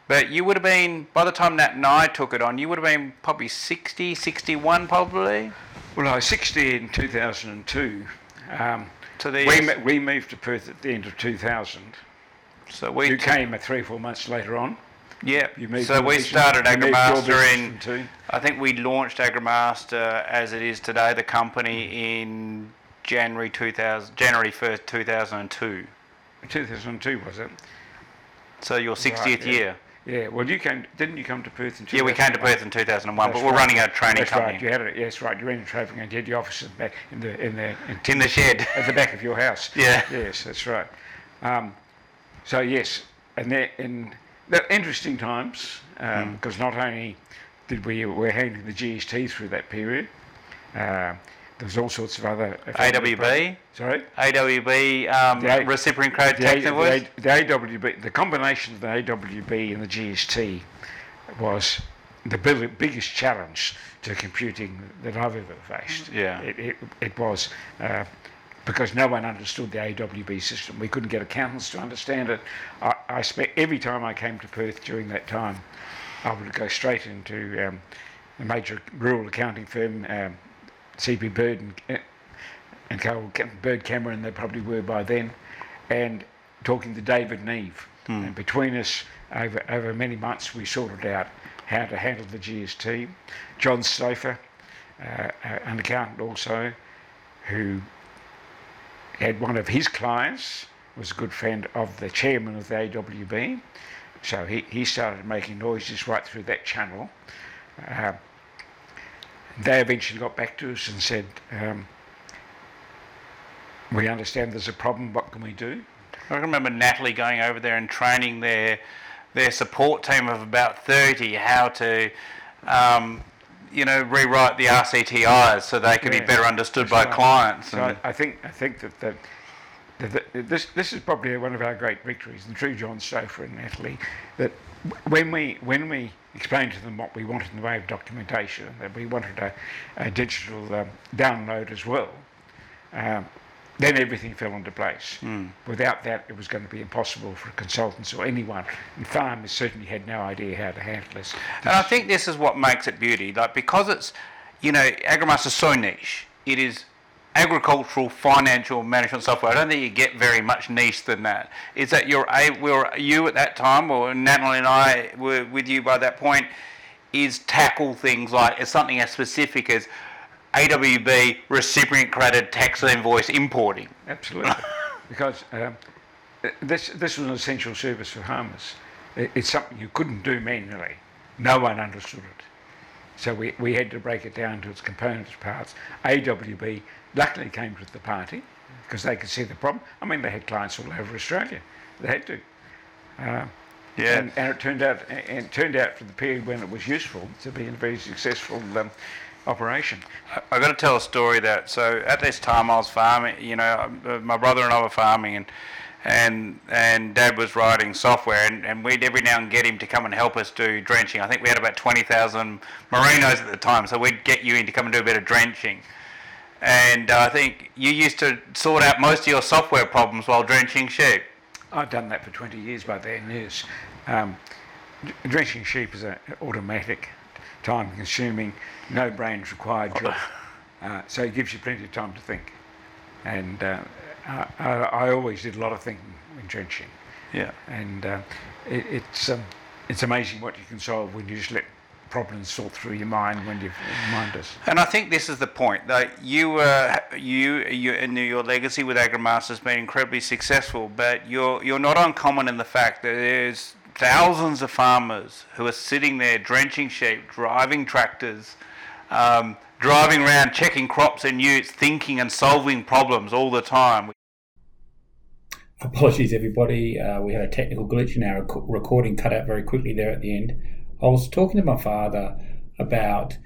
but you would have been, by the time Nat and I took it on, you would have been probably 60, 61 probably. Well, I was 60 in 2002. Um, the we, we moved to Perth at the end of 2000. so we You came uh, three or four months later on. Yeah. So we started AgriMaster in. I think we launched AgriMaster as it is today, the company in January 2000, January 1st, 2002. 2002 was it? So your 60th Right, yeah. year. Yeah. Well, you came. Didn't you come to Perth in 2001? Yeah, we came to Perth in 2001, That's but we're right. running a training That's company right. You had it. Yes, right. You ran a training and you had your office back in the in the in, in the shed. <laughs> at the back of your house. Yeah. Yes, that's right. Um, so yes, and there in the interesting times because not only did we were handling the GST through that period, uh, there was all sorts of other AWB, Sorry. AWB, um, The A- recipient code The, A- the, A- the AWB, the combination of the AWB and the GST was the big, biggest challenge to computing that I've ever faced. Yeah. It, it, it was uh, because no one understood the AWB system. We couldn't get accountants to understand it. I, I spent every time I came to Perth during that time, I would go straight into um, a major rural accounting firm, um, CP Bird and, and Co. Bird Cameron, they probably were by then, and talking to David Neve. And between us, over, over many months, we sorted out how to handle the GST. John Stofer, uh, uh, an accountant also, who had one of his clients, was a good friend of the chairman of the AWB. So he, he started making noises right through that channel. Uh, they eventually got back to us and said, um, We understand there's a problem, what can we do? I remember Natalie going over there and training their their support team of about 30 how to, um, you know, rewrite the RCTIs so they could Yeah, be better understood by clients. So I think I think that, that, this this is probably one of our great victories, the true John Stofer and Natalie, that when we when we explained to them what we wanted in the way of documentation, that we wanted a, a digital um, download as well, um, then everything fell into place. Without that, it was going to be impossible for consultants or anyone. And farmers certainly had no idea how to handle this. And I think this is what makes it beauty. Like because it's, you know, AgriMaster's so niche. It is agricultural financial management software. I don't think you get very much niche than that. Is that you're a were you at that time, or Natalie and I were with you by that point, is tackle things like something as specific as AWB recipient credit tax invoice importing. Absolutely, <laughs> because um, this this was an essential service for farmers. It's something you couldn't do manually. No one understood it, so we, we had to break it down to its components parts. AWB luckily came with the party because they could see the problem. I mean, they had clients all over Australia. They had to. Uh, Yeah. and, and it turned out, and turned out for the period when it was useful to be a very successful um, operation. I've got to tell a story that so at this time I was farming. You know, uh, my brother and I were farming, and and and Dad was writing software, and, and we'd every now and get him to come and help us do drenching. I think we had about twenty thousand merinos at the time, so we'd get you in to come and do a bit of drenching. And uh, I think you used to sort out most of your software problems while drenching sheep. I've done that for 20 years by then, yes. Um, drenching sheep is an automatic, time consuming, no brains required job. <laughs> Uh, so it gives you plenty of time to think. And uh, I, I, always did a lot of thinking when drenching. Yeah. And uh, it, it's, um, it's amazing what you can solve when you just let problems sort through your mind when your mind does. And I think this is the point that you, uh, you, you, and your legacy with AgriMaster has been incredibly successful, but you're you're not uncommon in the fact that there's thousands of farmers who are sitting there drenching sheep, driving tractors, um, driving around checking crops and utes, thinking and solving problems all the time. Apologies, everybody. Uh, we had a technical glitch in our rec- recording, cut out very quickly there at the end. I was talking to my father about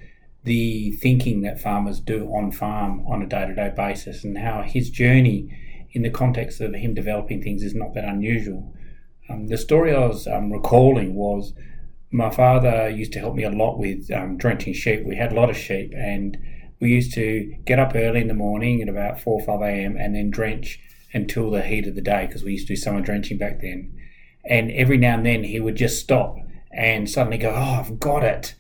the thinking that farmers do on farm on a day to day basis and how his journey in the context of him developing things is not that unusual. Um, the story I was um, recalling was my father used to help me a lot with um, drenching sheep. We had a lot of sheep and we used to get up early in the morning at about 4 or 5 a.m. and then drench until the heat of the day because we used to do summer drenching back then. And every now and then he would just stop and suddenly go, Oh, I've got it.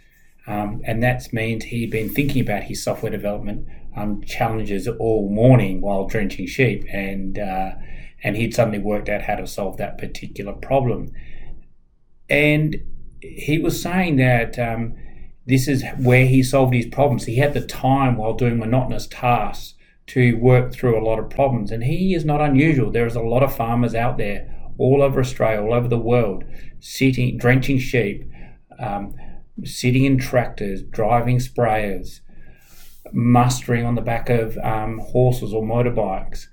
Um, and that means he'd been thinking about his software development um, challenges all morning while drenching sheep, and uh, and he'd suddenly worked out how to solve that particular problem. And he was saying that um, this is where he solved his problems. He had the time while doing monotonous tasks to work through a lot of problems, and he is not unusual. There is a lot of farmers out there all over Australia, all over the world, sitting drenching sheep. Um, sitting in tractors, driving sprayers, mustering on the back of um, horses or motorbikes,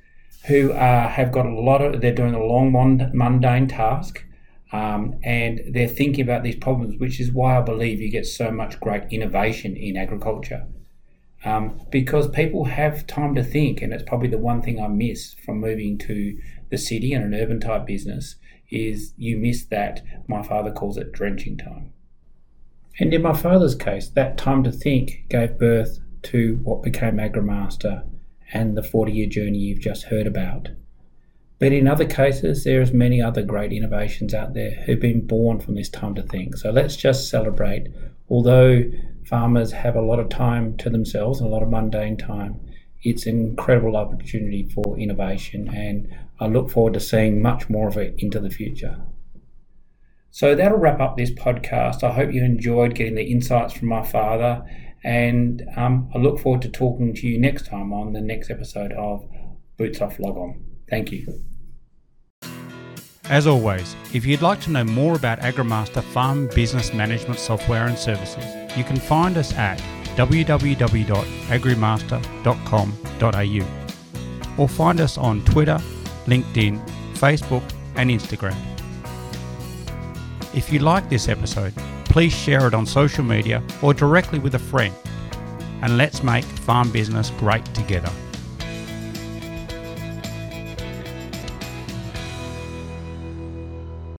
who uh, have got a lot of, they're doing a long mundane task. Um, and they're thinking about these problems, which is why I believe you get so much great innovation in agriculture. Um, because people have time to think, and it's probably the one thing I miss from moving to the city and an urban type business is you miss that. My father calls it drenching time. And in my father's case, that time to think gave birth to what became AgriMaster and the 40 year journey you've just heard about. But in other cases, there's many other great innovations out there who've been born from this time to think. So let's just celebrate. Although farmers have a lot of time to themselves and a lot of mundane time, it's an incredible opportunity for innovation, and I look forward to seeing much more of it into the future. So that'll wrap up this podcast. I hope you enjoyed getting the insights from my father, and um, I look forward to talking to you next time on the next episode of Boots Off Log On. Thank you. As always, if you'd like to know more about AgriMaster Farm Business Management Software and Services, you can find us at www.agrimaster.com.au or find us on Twitter, LinkedIn, Facebook, and Instagram. If you like this episode, please share it on social media or directly with a friend. And let's make farm business great together.